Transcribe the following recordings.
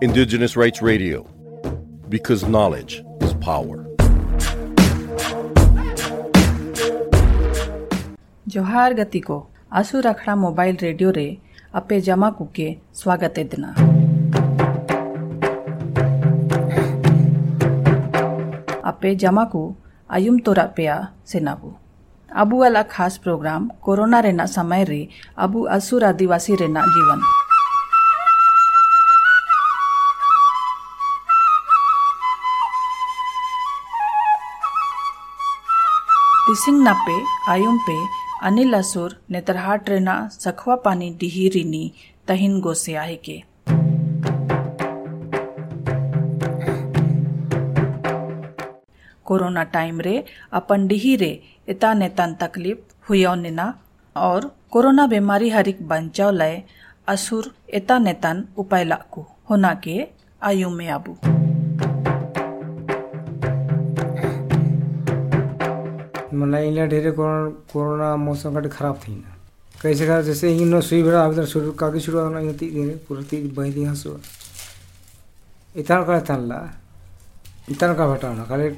Indigenous Rights Radio, because knowledge is power. जोहार गति को आसु रखड़ा मोबाइल रेडियो रे अपे जमा कुके स्वागत दिना अपे जमा को आयुम तोरा पेया सेनाबू अबू वाला खास प्रोग्राम कोरोना रेना समय रे अबू असुर आदिवासी रेना जीवन। तिसिंग नापे, आयुम पे, अनिल असुर, नेतरहाट रेना, सखवा पानी, डिही रिनी, तहिन गोसे आहे के। कोरोना टाइम रे, अपन डिही रे, इता नेतान तकलीफ़ हुयो निना। और कोरोना बीमारी हरिक बंचाव लय, असुर इता नेतान उपाय लाकू। होना के, आयु में आबू। मतलब इला ढेरे कोरोना मौसम का खराब थी ना। कैसे खराब? जैसे इन सुई भरा अभी शुरू काकी शुरू होना ये ती दिन, पूरा ती बही दी हंसो। इतना का तनला इतना का भटाना, खाली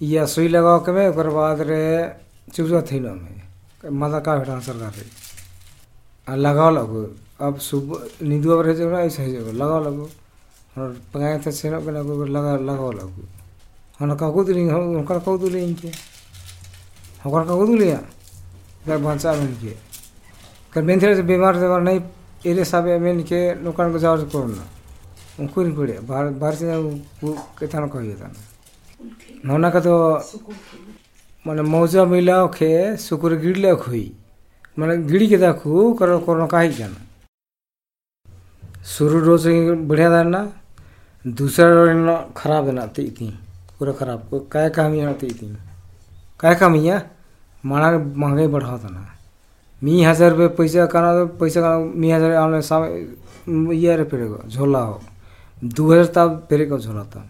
या सुई लगाओ के में ओकर बाद रे चुपचा थी ना में। मज़ा का भटाना सरकार रे आ लगाओ लगो। अब सुबह नींदुआ पर जो ऐसे जो लगाओ लगो। और पगाए तो सेनो के लगो लगा, लगाओ लगो। हन का को दुली हन का को दुली इनके? हकर का को दुली या कर बंचा में के कर बेंथरे से बीमार से नहीं एरे साबे में के लोकन को जाओ कोरोना उनको नहीं पड़े। बाहर बाहर से के थाना कहिए था नौना का तो माने मौजा मिलाओ खे सुकुर गिड़ले खुई माने गिड़ी के देखू करो कोरोना का ही जाना। शुरू रोज बढ़िया दाना दूसरा रोज खराब देना ती थी पूरा खराब। काय काम यहाँ ती थी काय काम यहाँ? माना महँगाई बढ़ाओ था ना। मी हज़ार रुपये पैसा काना तो पैसा का मी हज़ार आने साम ये रे पेरेगा झोला हो। दो हज़ार तब पेरेगा झोला था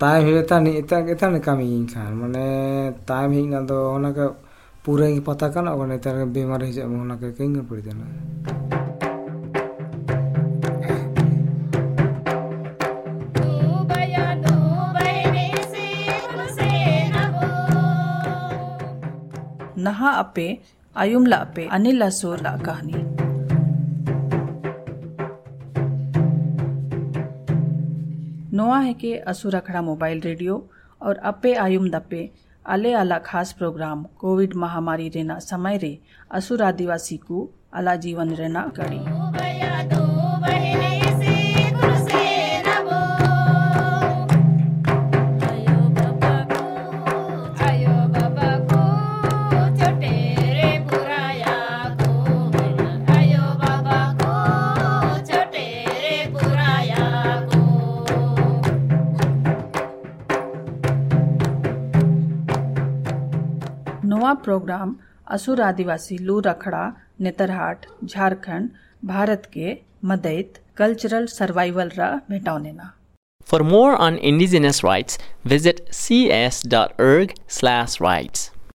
टाइम ही इतना इतना नहीं काम खान माने टाइम ही ना तो होना का पूरा ही पता का ना और नहीं तरह बीमार ही जाए होना का कहीं पड़ देना नहा अपे आयुमला अपे अनिल असुर ला कहानी नोआ है के असुर अखड़ा मोबाइल रेडियो और अपे आयुम दपे अले अला खास प्रोग्राम, कोविड महामारी रेना समय रे, असुर आदिवासी को अला जीवन नोआ प्रोग्राम असुर आदिवासी लू रखड़ा नेतरहाट झारखंड भारत के मदैत कल्चरल सर्वाइवल रा भेटावनेना For more on indigenous rights, visit cs.org/rights.